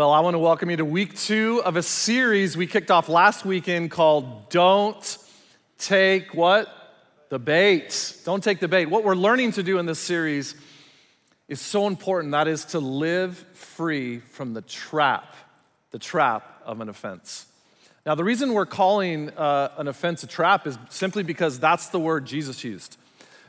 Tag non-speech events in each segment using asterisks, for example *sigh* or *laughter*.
Well, I want to welcome you to week two of a series we kicked off last weekend called Don't Take What? The Bait. Don't take the bait. What we're learning to do in this series is so important. That is to live free from the trap, the trap of an offense. Now, the reason we're calling uh, an offense a trap is simply because that's the word Jesus used.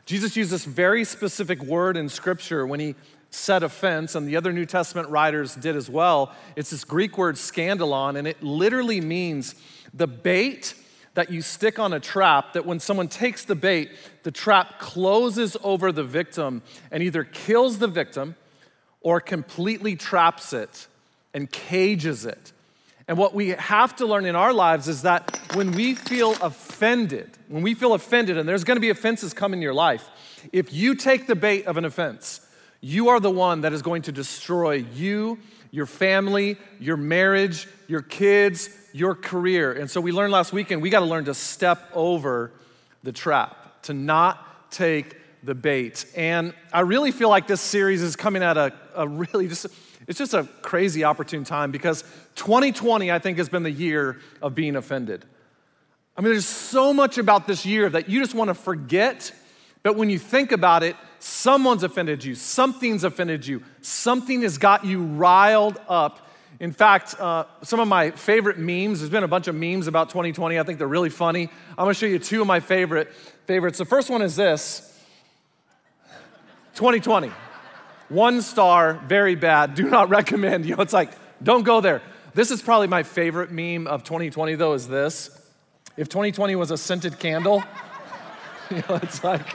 Jesus used this very specific word in Scripture when he said offense, and the other New Testament writers did as well. It's this Greek word scandalon, and it literally means the bait that you stick on a trap, that when someone takes the bait, the trap closes over the victim and either kills the victim or completely traps it and cages it. And what we have to learn in our lives is that when we feel offended, when we feel offended, and there's gonna be offenses come in your life, if you take the bait of an offense, you are the one that is going to destroy you, your family, your marriage, your kids, your career. And so we learned last weekend we got to learn to step over the trap, to not take the bait. And I really feel like this series is coming at a, a really just, it's just a crazy opportune time because 2020, I think, has been the year of being offended. I mean, there's so much about this year that you just want to forget, but when you think about it, Someone's offended you, something's offended you, something has got you riled up. In fact, uh, some of my favorite memes, there's been a bunch of memes about 2020. I think they're really funny. I'm gonna show you two of my favorite favorites. The first one is this 2020. One star, very bad, do not recommend. *laughs* You know, it's like, don't go there. This is probably my favorite meme of 2020, though, is this. If 2020 was a scented candle, *laughs* you know, it's like,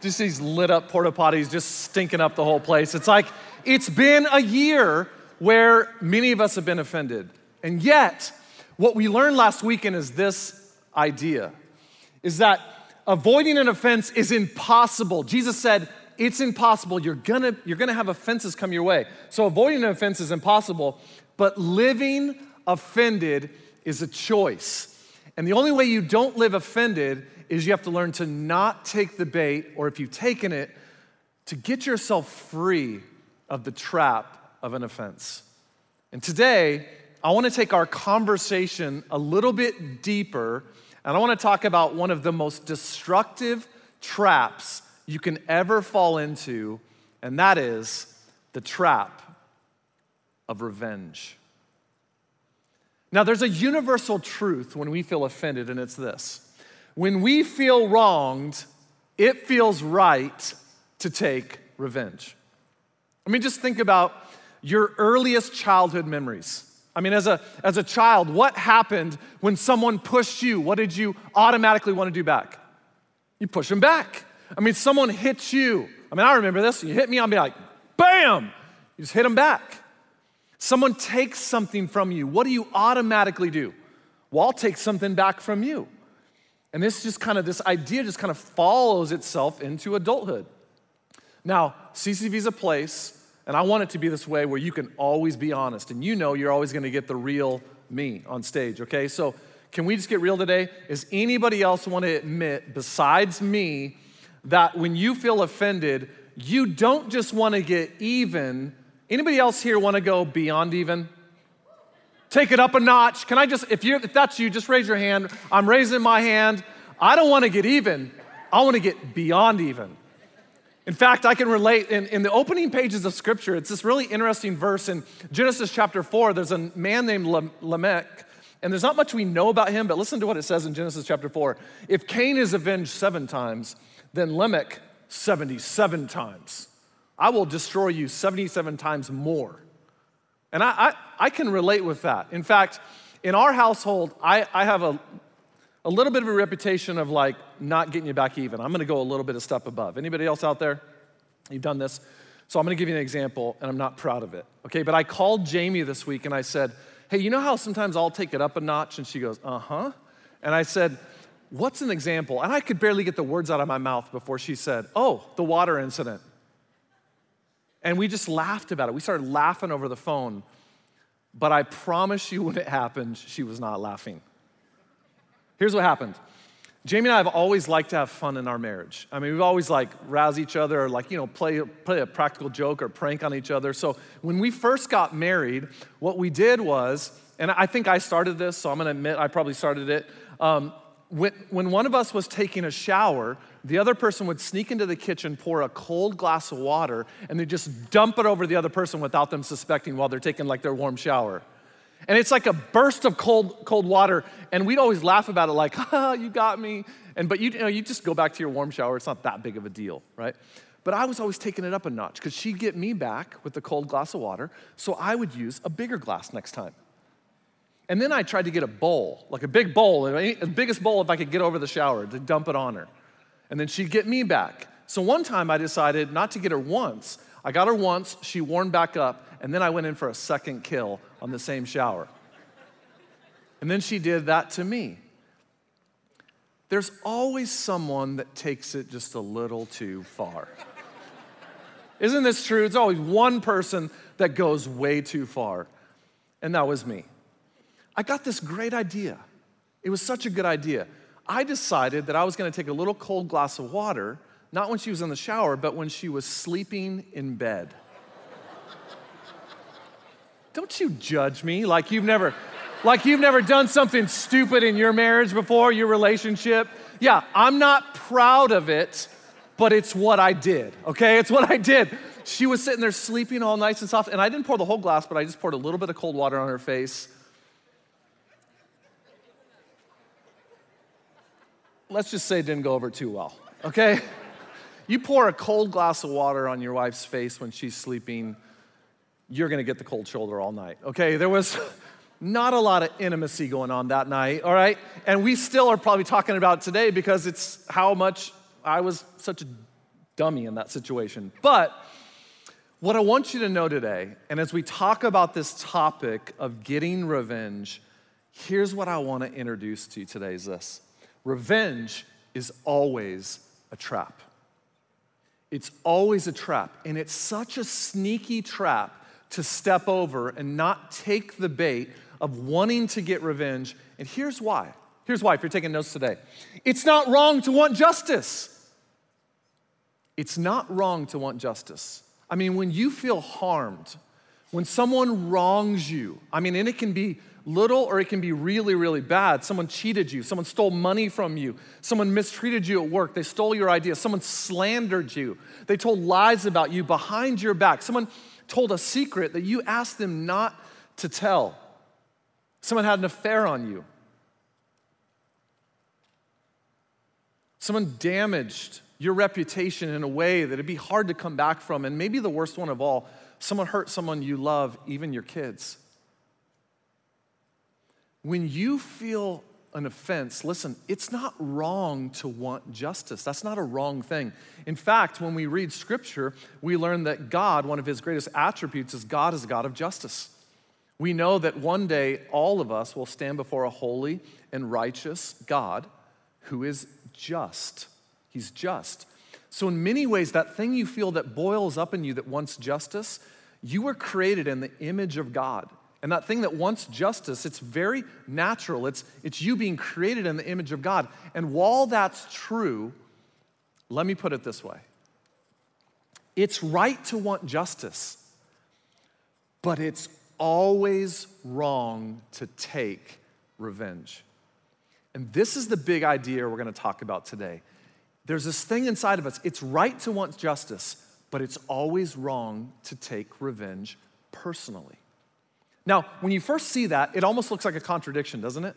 just these lit up porta potties just stinking up the whole place. It's like, it's been a year where many of us have been offended. And yet, what we learned last weekend is this idea is that avoiding an offense is impossible. Jesus said, it's impossible. You're gonna, you're gonna have offenses come your way. So avoiding an offense is impossible, but living offended is a choice. And the only way you don't live offended is you have to learn to not take the bait, or if you've taken it, to get yourself free of the trap of an offense. And today, I want to take our conversation a little bit deeper, and I want to talk about one of the most destructive traps you can ever fall into, and that is the trap of revenge. Now, there's a universal truth when we feel offended, and it's this when we feel wronged, it feels right to take revenge. I mean, just think about your earliest childhood memories. I mean, as a, as a child, what happened when someone pushed you? What did you automatically want to do back? You push them back. I mean, someone hits you. I mean, I remember this. You hit me, I'll be like, bam! You just hit them back. Someone takes something from you. What do you automatically do? Well, I'll take something back from you. And this just kind of, this idea just kind of follows itself into adulthood. Now, CCV is a place, and I want it to be this way where you can always be honest, and you know you're always gonna get the real me on stage, okay? So, can we just get real today? Is anybody else want to admit, besides me, that when you feel offended, you don't just want to get even? Anybody else here want to go beyond even? Take it up a notch. Can I just, if, you if that's you, just raise your hand. I'm raising my hand. I don't want to get even, I want to get beyond even. In fact, I can relate in, in, the opening pages of Scripture, it's this really interesting verse in Genesis chapter 4. There's a man named Lamech, and there's not much we know about him, but listen to what it says in Genesis chapter 4. If Cain is avenged seven times, then Lamech 77 times. I will destroy you 77 times more. And I, I, I, can relate with that. In fact, in our household, I, I have a, a little bit of a reputation of like not getting you back even. I'm gonna go a little bit of step above. Anybody else out there? You've done this? So I'm gonna give you an example, and I'm not proud of it. Okay, but I called Jamie this week and I said, Hey, you know how sometimes I'll take it up a notch? And she goes, Uh huh. And I said, What's an example? And I could barely get the words out of my mouth before she said, Oh, the water incident. And we just laughed about it. We started laughing over the phone. But I promise you, *laughs* when it happened, she was not laughing. Here's what happened Jamie and I have always liked to have fun in our marriage. I mean, we've always like razz each other or like, you know, play, play a practical joke or prank on each other. So when we first got married, what we did was, and I think I started this, so I'm gonna admit I probably started it. Um, when, when one of us was taking a shower, the other person would sneak into the kitchen, pour a cold glass of water, and they just dump it over the other person without them suspecting while they're taking like their warm shower. And it's like a burst of cold, cold water. And we'd always laugh about it like, *laughs* ha, you got me. And but you, you know, you just go back to your warm shower. It's not that big of a deal, right? But I was always taking it up a notch because she'd get me back with the cold glass of water. So I would use a bigger glass next time. And then I tried to get a bowl, like a big bowl, the biggest bowl if I could get over the shower to dump it on her. And then she'd get me back. So one time I decided not to get her once. I got her once, she warmed back up, and then I went in for a second kill on the same shower. And then she did that to me. There's always someone that takes it just a little too far. Isn't this true? It's always one person that goes way too far. And that was me. I got this great idea. It was such a good idea. I decided that I was gonna take a little cold glass of water, not when she was in the shower, but when she was sleeping in bed. Don't you judge me like you've never like you've never done something stupid in your marriage before, your relationship. Yeah, I'm not proud of it, but it's what I did. Okay? It's what I did. She was sitting there sleeping all nice and soft, and I didn't pour the whole glass, but I just poured a little bit of cold water on her face. Let's just say it didn't go over too well. Okay? You pour a cold glass of water on your wife's face when she's sleeping you're gonna get the cold shoulder all night. Okay, there was not a lot of intimacy going on that night, all right? And we still are probably talking about today because it's how much I was such a dummy in that situation. But what I want you to know today, and as we talk about this topic of getting revenge, here's what I wanna introduce to you today is this revenge is always a trap. It's always a trap, and it's such a sneaky trap to step over and not take the bait of wanting to get revenge. And here's why. Here's why, if you're taking notes today. It's not wrong to want justice. It's not wrong to want justice. I mean, when you feel harmed, when someone wrongs you, I mean, and it can be little or it can be really, really bad. Someone cheated you, someone stole money from you, someone mistreated you at work, they stole your idea, someone slandered you, they told lies about you behind your back, someone told a secret that you asked them not to tell. Someone had an affair on you. Someone damaged your reputation in a way that it'd be hard to come back from. And maybe the worst one of all, someone hurt someone you love, even your kids. When you feel an offense, listen, it's not wrong to want justice. That's not a wrong thing. In fact, when we read scripture, we learn that God, one of his greatest attributes, is God is a God of justice. We know that one day all of us will stand before a holy and righteous God who is just. He's just. So, in many ways, that thing you feel that boils up in you that wants justice, you were created in the image of God. And that thing that wants justice, it's very natural. It's, it's you being created in the image of God. And while that's true, let me put it this way it's right to want justice, but it's always wrong to take revenge. And this is the big idea we're gonna talk about today. There's this thing inside of us. It's right to want justice, but it's always wrong to take revenge personally. Now, when you first see that, it almost looks like a contradiction, doesn't it?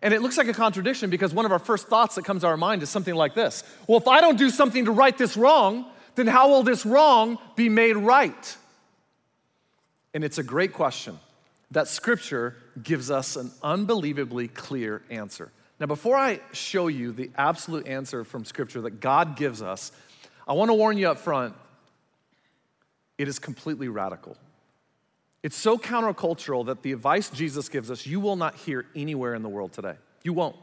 And it looks like a contradiction because one of our first thoughts that comes to our mind is something like this Well, if I don't do something to right this wrong, then how will this wrong be made right? And it's a great question that scripture gives us an unbelievably clear answer. Now, before I show you the absolute answer from scripture that God gives us, I want to warn you up front it is completely radical. It's so countercultural that the advice Jesus gives us, you will not hear anywhere in the world today. You won't.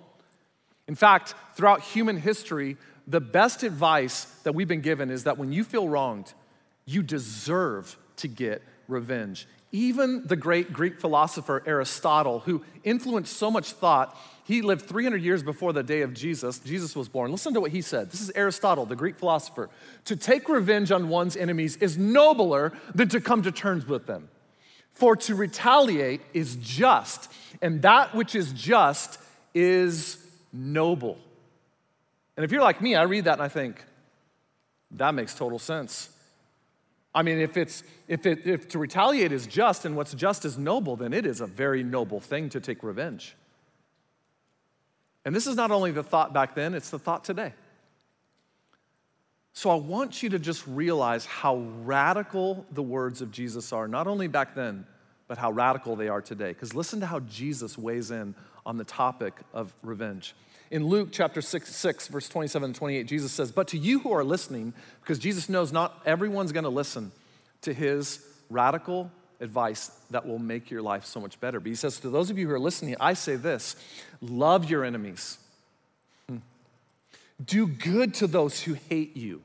In fact, throughout human history, the best advice that we've been given is that when you feel wronged, you deserve to get revenge, Even the great Greek philosopher Aristotle, who influenced so much thought, he lived 300 years before the day of Jesus. Jesus was born. Listen to what he said. This is Aristotle, the Greek philosopher. To take revenge on one's enemies is nobler than to come to terms with them. For to retaliate is just, and that which is just is noble. And if you're like me, I read that and I think, that makes total sense. I mean, if, it's, if, it, if to retaliate is just and what's just is noble, then it is a very noble thing to take revenge. And this is not only the thought back then, it's the thought today. So I want you to just realize how radical the words of Jesus are, not only back then, but how radical they are today. Because listen to how Jesus weighs in on the topic of revenge. In Luke chapter 6, 6, verse 27 and 28, Jesus says, But to you who are listening, because Jesus knows not everyone's gonna listen to his radical advice that will make your life so much better. But he says, To those of you who are listening, I say this love your enemies. Do good to those who hate you.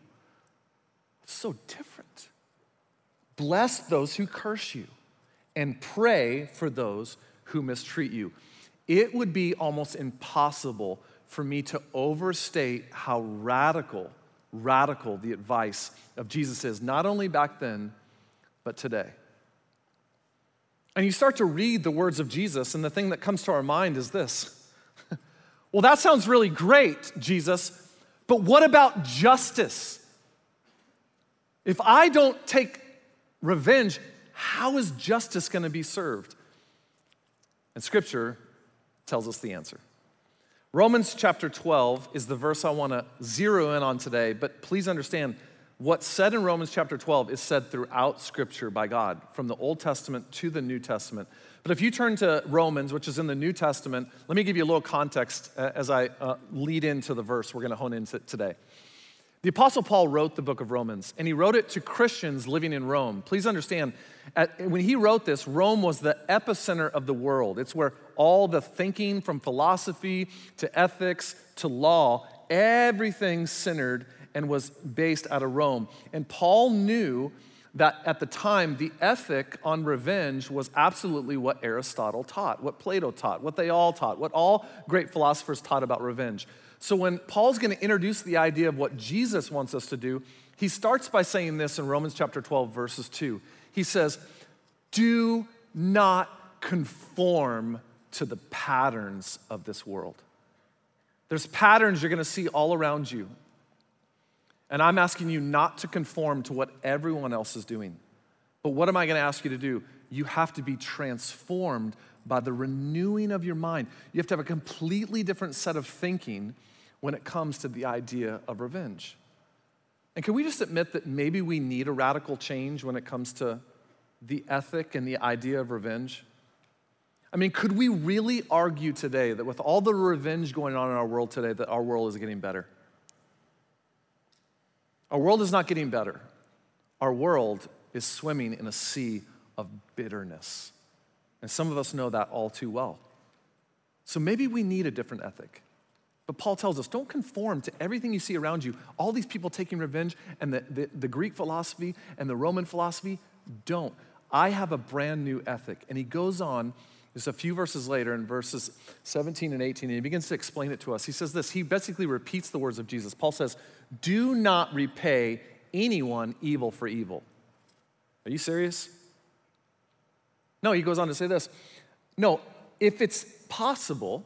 It's so different. Bless those who curse you and pray for those who mistreat you. It would be almost impossible for me to overstate how radical, radical the advice of Jesus is, not only back then, but today. And you start to read the words of Jesus, and the thing that comes to our mind is this *laughs* well, that sounds really great, Jesus, but what about justice? If I don't take revenge, how is justice going to be served? And scripture tells us the answer. Romans chapter 12 is the verse I want to zero in on today, but please understand what's said in Romans chapter 12 is said throughout scripture by God, from the Old Testament to the New Testament. But if you turn to Romans, which is in the New Testament, let me give you a little context uh, as I uh, lead into the verse we're going to hone into today. The Apostle Paul wrote the book of Romans, and he wrote it to Christians living in Rome. Please understand, when he wrote this, Rome was the epicenter of the world. It's where all the thinking from philosophy to ethics to law, everything centered and was based out of Rome. And Paul knew that at the time, the ethic on revenge was absolutely what Aristotle taught, what Plato taught, what they all taught, what all great philosophers taught about revenge. So when Paul's going to introduce the idea of what Jesus wants us to do, he starts by saying this in Romans chapter 12, verses 2. He says, Do not conform to the patterns of this world. There's patterns you're going to see all around you. And I'm asking you not to conform to what everyone else is doing. But what am I going to ask you to do? You have to be transformed by the renewing of your mind. You have to have a completely different set of thinking when it comes to the idea of revenge. And can we just admit that maybe we need a radical change when it comes to the ethic and the idea of revenge? I mean, could we really argue today that with all the revenge going on in our world today, that our world is getting better? Our world is not getting better. Our world is swimming in a sea of bitterness. And some of us know that all too well. So maybe we need a different ethic. But Paul tells us don't conform to everything you see around you. All these people taking revenge and the, the, the, Greek philosophy and the Roman philosophy, don't. I have a brand new ethic. And he goes on, just a few verses later in verses 17 and 18, and he begins to explain it to us. He says this he basically repeats the words of Jesus. Paul says, do not repay anyone evil for evil. Are you serious? No, he goes on to say this. No, if it's possible,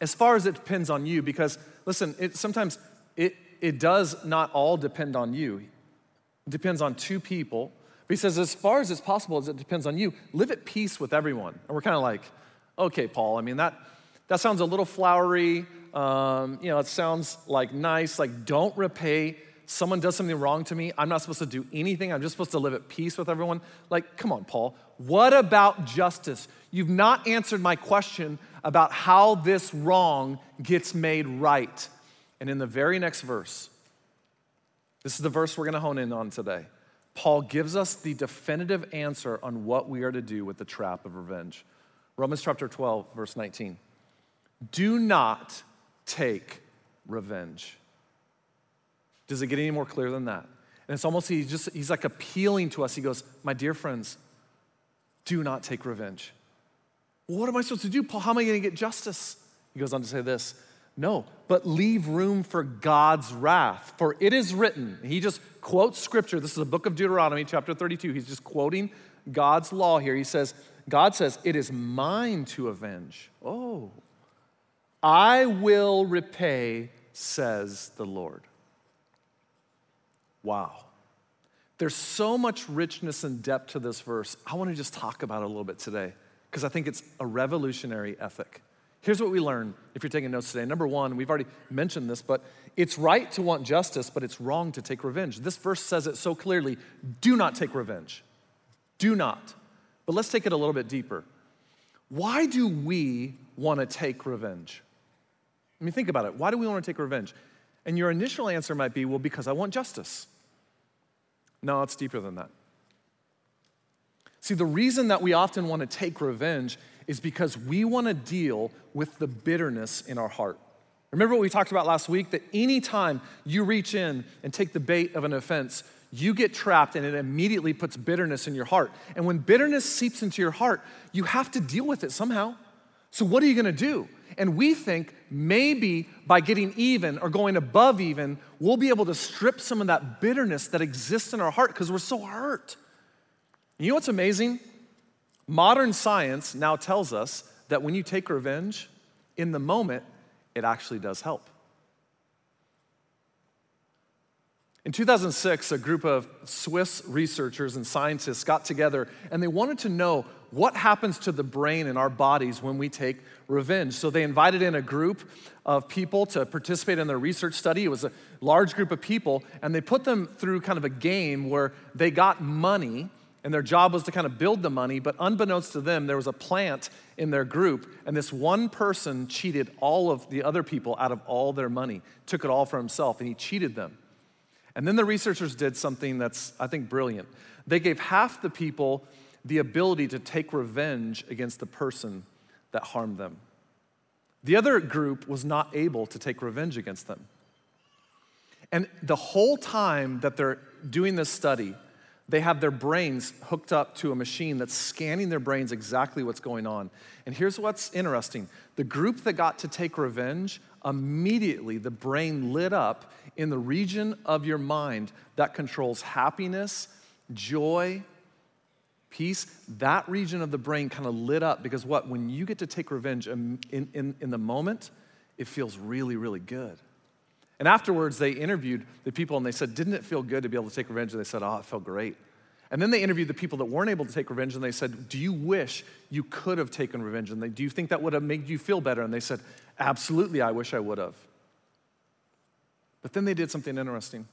as far as it depends on you, because listen, it, sometimes it, it does not all depend on you. It depends on two people. But he says, as far as it's possible, as it depends on you, live at peace with everyone. And we're kind of like, okay, Paul, I mean, that, that sounds a little flowery. Um, you know, it sounds like nice, like don't repay. Someone does something wrong to me. I'm not supposed to do anything. I'm just supposed to live at peace with everyone. Like, come on, Paul. What about justice? You've not answered my question about how this wrong gets made right. And in the very next verse, this is the verse we're going to hone in on today. Paul gives us the definitive answer on what we are to do with the trap of revenge. Romans chapter 12, verse 19. Do not take revenge. Does it get any more clear than that? And it's almost, he's just, he's like appealing to us. He goes, My dear friends, Do not take revenge. what am I supposed to do, Paul? How am I going to get justice? He goes on to say this No, but leave room for God's wrath. For it is written, he just quotes scripture. This is the book of Deuteronomy, chapter 32. He's just quoting God's law here. He says, God says, It is mine to avenge. Oh, I will repay, says the Lord. Wow. There's so much richness and depth to this verse. I want to just talk about it a little bit today because I think it's a revolutionary ethic. Here's what we learn if you're taking notes today. Number one, we've already mentioned this, but it's right to want justice, but it's wrong to take revenge. This verse says it so clearly do not take revenge. Do not. But let's take it a little bit deeper. Why do we want to take revenge? I mean, think about it. Why do we want to take revenge? And your initial answer might be, well, because I want justice. No, it's deeper than that. See, the reason that we often want to take revenge is because we want to deal with the bitterness in our heart. Remember what we talked about last week? That anytime you reach in and take the bait of an offense, you get trapped and it immediately puts bitterness in your heart. And when bitterness seeps into your heart, you have to deal with it somehow. So, what are you gonna do? And we think maybe by getting even or going above even, we'll be able to strip some of that bitterness that exists in our heart because we're so hurt. You know what's amazing? Modern science now tells us that when you take revenge, in the moment, it actually does help. In 2006, a group of Swiss researchers and scientists got together and they wanted to know what happens to the brain in our bodies when we take revenge. So they invited in a group of people to participate in their research study. It was a large group of people, and they put them through kind of a game where they got money, and their job was to kind of build the money. But unbeknownst to them, there was a plant in their group, and this one person cheated all of the other people out of all their money, took it all for himself, and he cheated them. And then the researchers did something that's, I think, brilliant. They gave half the people the ability to take revenge against the person that harmed them. The other group was not able to take revenge against them. And the whole time that they're doing this study, they have their brains hooked up to a machine that's scanning their brains exactly what's going on. And here's what's interesting the group that got to take revenge, immediately the brain lit up in the region of your mind that controls happiness, joy, peace. That region of the brain kind of lit up because what? When you get to take revenge um, in, in, in the moment, it feels really, really good. And afterwards, they interviewed the people and they said, Didn't it feel good to be able to take revenge? And they said, Oh, it felt great. And then they interviewed the people that weren't able to take revenge and they said, Do you wish you could have taken revenge? And they, do you think that would have made you feel better? And they said, Absolutely, I wish I would have. But then they did something interesting.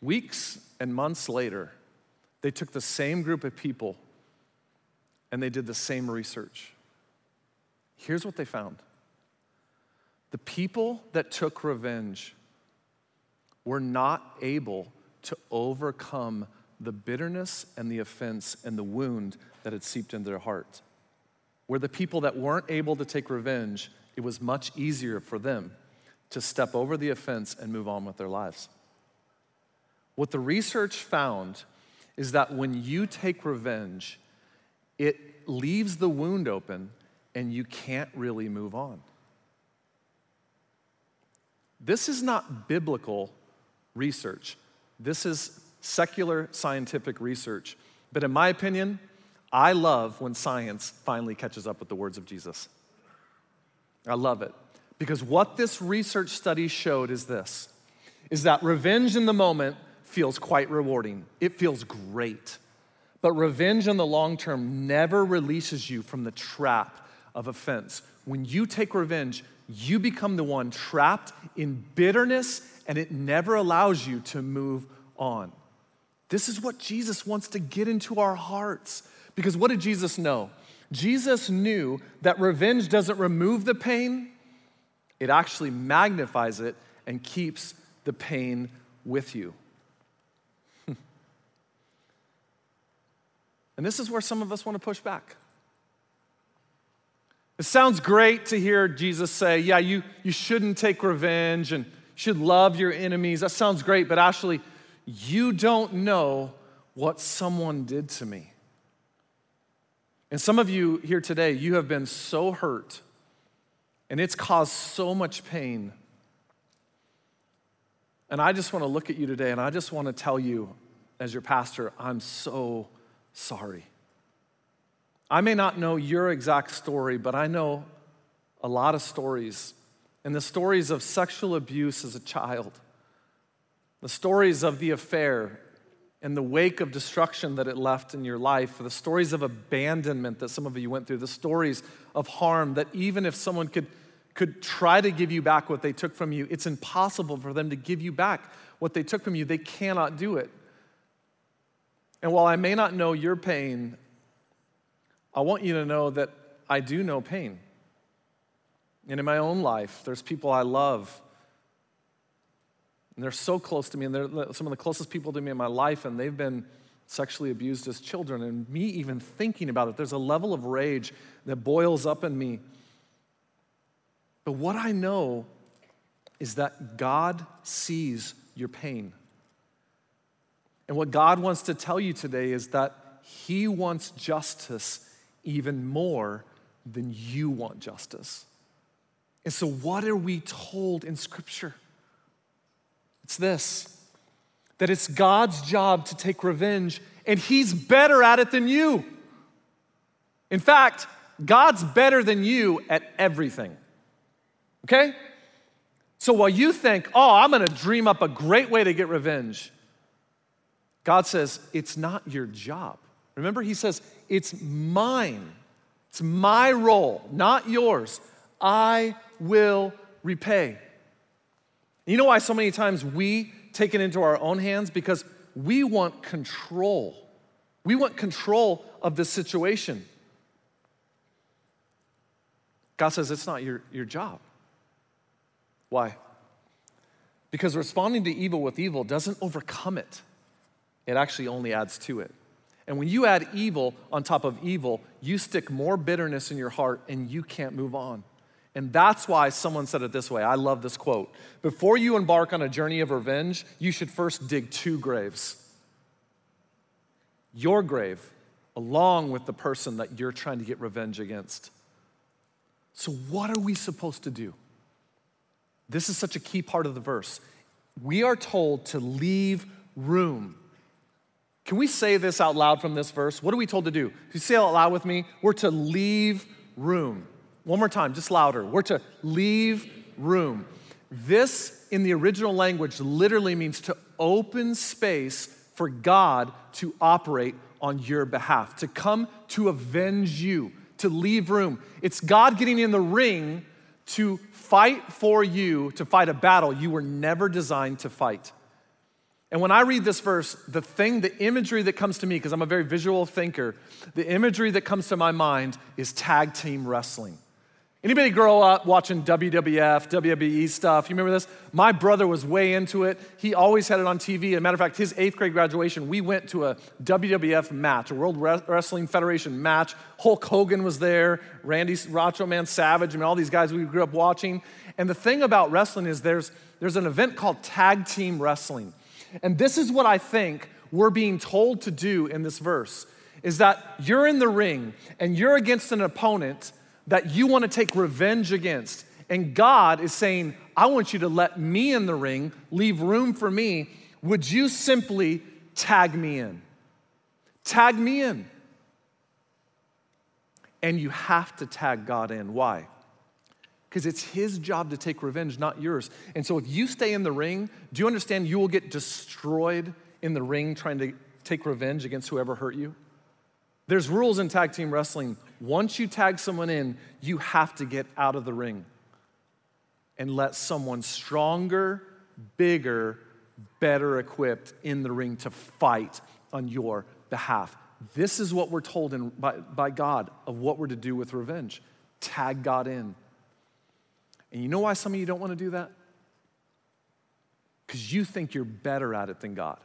Weeks and months later, they took the same group of people and they did the same research. Here's what they found the people that took revenge were not able to overcome the bitterness and the offense and the wound that had seeped into their heart. Where the people that weren't able to take revenge, it was much easier for them to step over the offense and move on with their lives. What the research found is that when you take revenge, it leaves the wound open and you can't really move on. This is not biblical research. This is secular scientific research. But in my opinion, I love when science finally catches up with the words of Jesus. I love it. Because what this research study showed is this is that revenge in the moment feels quite rewarding. It feels great. But revenge in the long term never releases you from the trap of offense. When you take revenge, you become the one trapped in bitterness and it never allows you to move on. This is what Jesus wants to get into our hearts. Because what did Jesus know? Jesus knew that revenge doesn't remove the pain, it actually magnifies it and keeps the pain with you. *laughs* and this is where some of us want to push back. It sounds great to hear Jesus say, Yeah, you, you shouldn't take revenge and should love your enemies. That sounds great, but actually, you don't know what someone did to me. And some of you here today, you have been so hurt and it's caused so much pain. And I just want to look at you today and I just want to tell you, as your pastor, I'm so sorry. I may not know your exact story, but I know a lot of stories. And the stories of sexual abuse as a child, the stories of the affair and the wake of destruction that it left in your life, the stories of abandonment that some of you went through, the stories of harm that even if someone could, could try to give you back what they took from you, it's impossible for them to give you back what they took from you. They cannot do it. And while I may not know your pain, I want you to know that I do know pain. And in my own life, there's people I love. And they're so close to me, and they're some of the closest people to me in my life, and they've been sexually abused as children. And me even thinking about it, there's a level of rage that boils up in me. But what I know is that God sees your pain. And what God wants to tell you today is that He wants justice even more than you want justice. And so, what are we told in Scripture? It's this that it's God's job to take revenge, and He's better at it than you. In fact, God's better than you at everything. Okay? So while you think, oh, I'm gonna dream up a great way to get revenge, God says, it's not your job. Remember, He says, it's mine. It's my role, not yours. I will repay. You know why so many times we take it into our own hands? Because we want control. We want control of the situation. God says it's not your, your job. Why? Because responding to evil with evil doesn't overcome it it actually only adds to it. And when you add evil on top of evil, you stick more bitterness in your heart and you can't move on. And that's why someone said it this way. I love this quote. Before you embark on a journey of revenge, you should first dig two graves your grave, along with the person that you're trying to get revenge against. So, what are we supposed to do? This is such a key part of the verse. We are told to leave room can we say this out loud from this verse? What are we told to do? If you say it out loud with me, we're to leave room. One more time, just louder. We're to leave room. This, in the original language, literally means to open space for God to operate on your behalf, to come to avenge you, to leave room. It's God getting in the ring to fight for you, to fight a battle you were never designed to fight. And when I read this verse, the thing, the imagery that comes to me, because I'm a very visual thinker, the imagery that comes to my mind is tag team wrestling. Anybody grow up watching WWF, WWE stuff? You remember this? My brother was way into it. He always had it on TV. As a matter of fact, his eighth grade graduation, we went to a WWF match, a World Wrestling Federation match. Hulk Hogan was there, Randy Macho Man Savage, I mean, all these guys we grew up watching. And the thing about wrestling is there's, there's an event called tag team wrestling. And this is what I think we're being told to do in this verse is that you're in the ring and you're against an opponent that you want to take revenge against. And God is saying, I want you to let me in the ring, leave room for me. Would you simply tag me in? Tag me in. And you have to tag God in. Why? Because it's his job to take revenge, not yours. And so if you stay in the ring, do you understand you will get destroyed in the ring trying to take revenge against whoever hurt you? There's rules in tag team wrestling. Once you tag someone in, you have to get out of the ring and let someone stronger, bigger, better equipped in the ring to fight on your behalf. This is what we're told in, by, by God of what we're to do with revenge. Tag God in. And you know why some of you don't want to do that? Because you think you're better at it than God.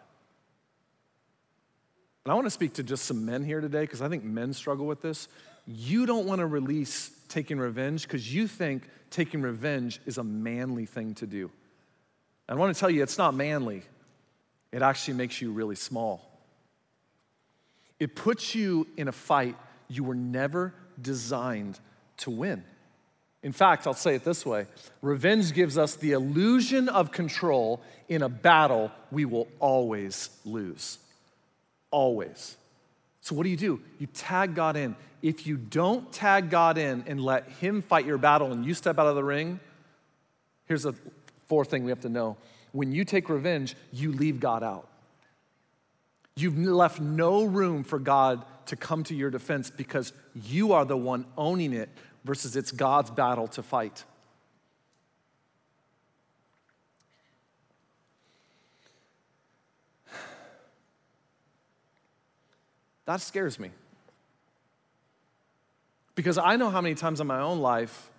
And I want to speak to just some men here today because I think men struggle with this. You don't want to release taking revenge because you think taking revenge is a manly thing to do. And I want to tell you, it's not manly, it actually makes you really small. It puts you in a fight You were never designed to win. In fact, I'll say it this way revenge gives us the illusion of control in a battle we will always lose. Always. So, what do you do? You tag God in. If you don't tag God in and let Him fight your battle and you step out of the ring, here's a fourth thing we have to know. When you take revenge, you leave God out. You've left no room for God to come to your defense because you are the one owning it versus it's God's battle to fight. That scares me. Because I know how many times in my own life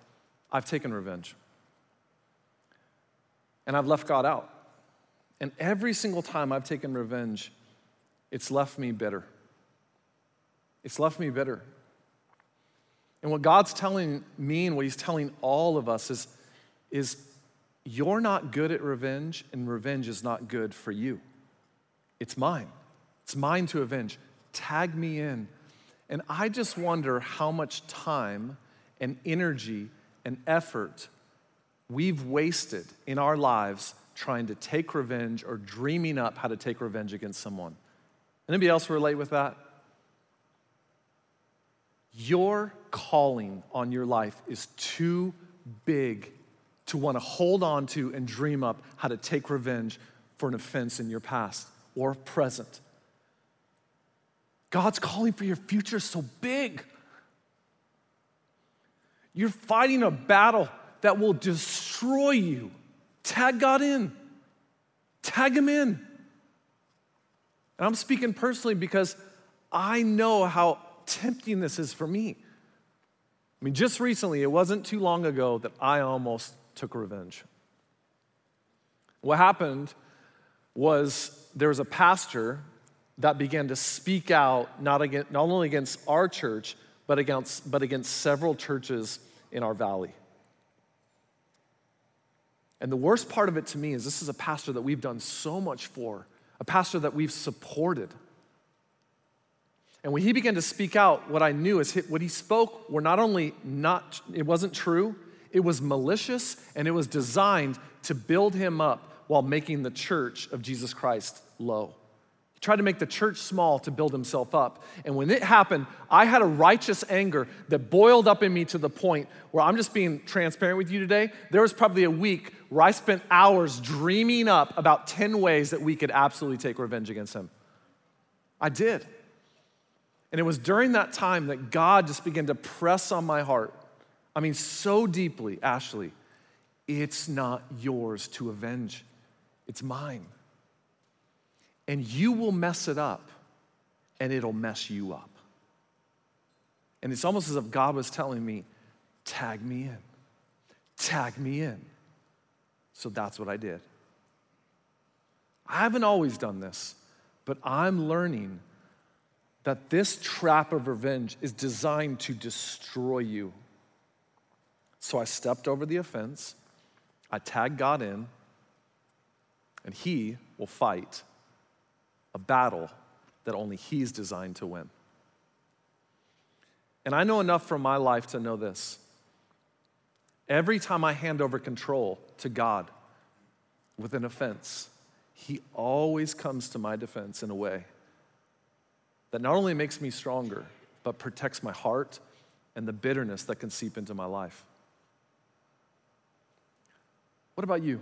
I've taken revenge. And I've left God out. And every single time I've taken revenge, it's left me bitter. It's left me bitter. And what God's telling me and what He's telling all of us is, is you're not good at revenge, and revenge is not good for you. It's mine. It's mine to avenge. Tag me in. And I just wonder how much time and energy and effort we've wasted in our lives trying to take revenge or dreaming up how to take revenge against someone. Anybody else relate with that? Your calling on your life is too big to want to hold on to and dream up how to take revenge for an offense in your past or present. God's calling for your future is so big. You're fighting a battle that will destroy you. Tag God in, tag Him in. And I'm speaking personally because I know how tempting this is for me. I mean, just recently, it wasn't too long ago that I almost took revenge. What happened was there was a pastor that began to speak out not, against, not only against our church, but against, but against several churches in our valley. And the worst part of it to me is this is a pastor that we've done so much for, a pastor that we've supported. And when he began to speak out, what I knew is what he spoke were not only not, it wasn't true, it was malicious and it was designed to build him up while making the church of Jesus Christ low He tried to make the church small to build himself up. And when it happened, I had a righteous anger that boiled up in me to the point where I'm just being transparent with you today. There was probably a week where I spent hours dreaming up about 10 ways that we could absolutely take revenge against him. I did. And it was during that time that God just began to press on my heart. I mean, so deeply, Ashley, it's not yours to avenge, it's mine and you will mess it up and it'll mess you up. And it's almost as if God was telling me, tag me in, tag me in. So that's what I did. I haven't always done this, but I'm learning that this trap of revenge is designed to destroy you. So I stepped over the offense, I tagged God in, and He will fight a battle that only He's designed to win. And I know enough from my life to know this. Every time I hand over control to God with an offense, He always comes to my defense in a way that not only makes me stronger, but protects my heart and the bitterness that can seep into my life. What about you?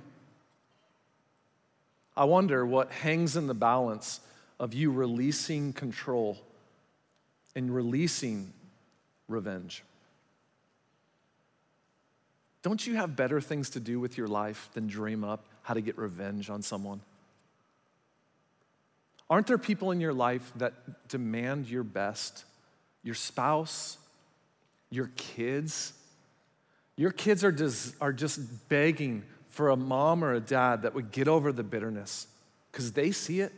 I wonder what hangs in the balance of you releasing control and releasing revenge. Don't you have better things to do with your life than dream up how to get revenge on someone? Aren't there people in your life that demand your best? Your spouse, your kids? Your kids are just, are just begging for a mom or a dad that would get over the bitterness because they see it.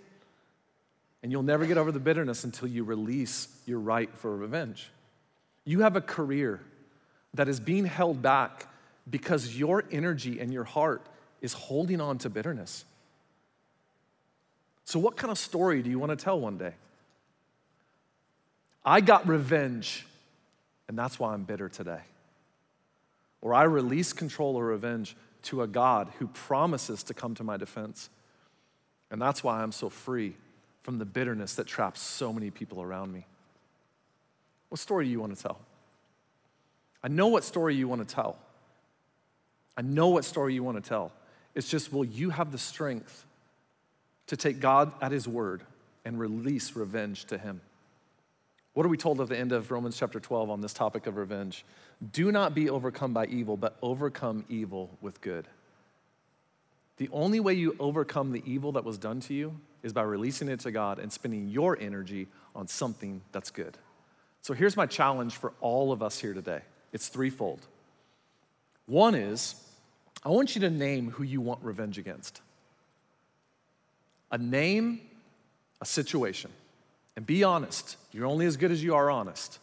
And you'll never get over the bitterness until you release your right for revenge. You have a career that is being held back because your energy and your heart is holding on to bitterness. So, what kind of story do you want to tell one day? I got revenge, and that's why I'm bitter today. Or I release control or revenge to a God who promises to come to my defense. And that's why I'm so free from the bitterness that traps so many people around me. What story do you want to tell? I know what story you want to tell. I know what story you want to tell. It's just, will you have the strength to take God at His word and release revenge to Him? What are we told at the end of Romans chapter 12 on this topic of revenge? Do not be overcome by evil, but overcome evil with good. The only way you overcome the evil that was done to you is by releasing it to God and spending your energy on something that's good. So here's my challenge for all of us here today it's threefold. One is, I want you to name who you want revenge against. A name, a situation. And be honest. You're only as good as you are honest.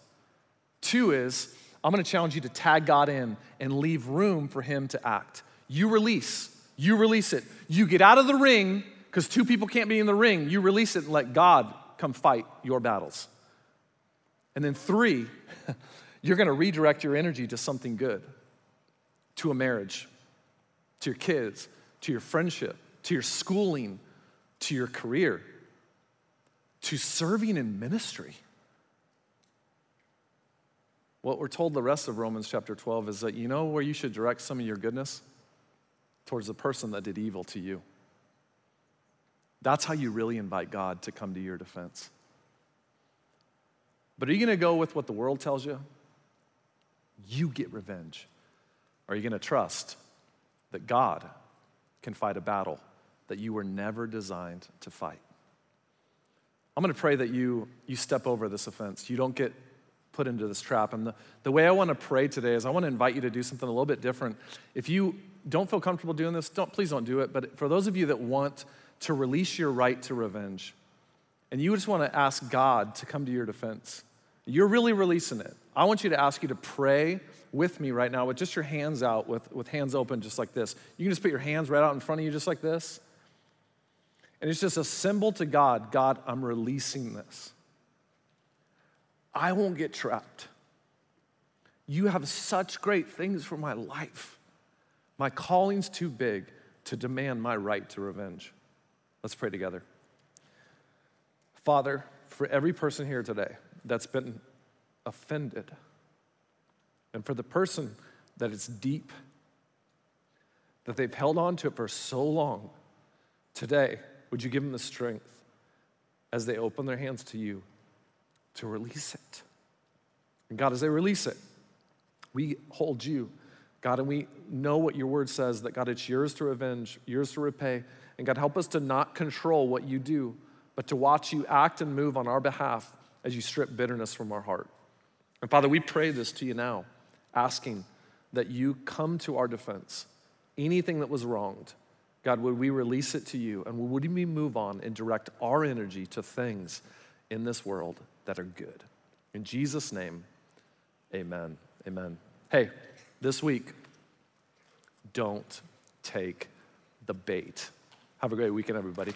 Two is, I'm gonna challenge you to tag God in and leave room for Him to act. You release, you release it. You get out of the ring, because two people can't be in the ring. You release it and let God come fight your battles. And then three, *laughs* you're gonna redirect your energy to something good, to a marriage, to your kids, to your friendship, to your schooling, to your career, to serving in ministry. What we're told the rest of Romans chapter 12 is that you know where you should direct some of your goodness? Towards the person that did evil to you. That's how you really invite God to come to your defense. But are you going to go with what the world tells you? You get revenge. Are you going to trust that God can fight a battle that you were never designed to fight? I'm going to pray that you, you step over this offense. You don't get put into this trap. And the, the way I want to pray today is I want to invite you to do something a little bit different. If you don't feel comfortable doing this, don't, please don't do it. But for those of you that want to release your right to revenge, and you just want to ask God to come to your defense, you're really releasing it. I want you to ask you to pray with me right now with just your hands out, with, with hands open, just like this. You can just put your hands right out in front of you, just like this. And it's just a symbol to God God, I'm releasing this. I won't get trapped. You have such great things for my life. My calling's too big to demand my right to revenge. Let's pray together. Father, for every person here today that's been offended, and for the person that it's deep, that they've held on to it for so long, today, would you give them the strength as they open their hands to you to release it? And God, as they release it, we hold you, God, and we know what your word says that God, it's yours to revenge, yours to repay. And God, help us to not control what you do, but to watch you act and move on our behalf as you strip bitterness from our heart. And Father, we pray this to you now, asking that you come to our defense. Anything that was wronged, God, would we release it to you and would we move on and direct our energy to things in this world that are good? In Jesus' name, amen. Amen. Hey, this week, don't take the bait. Have a great weekend, everybody.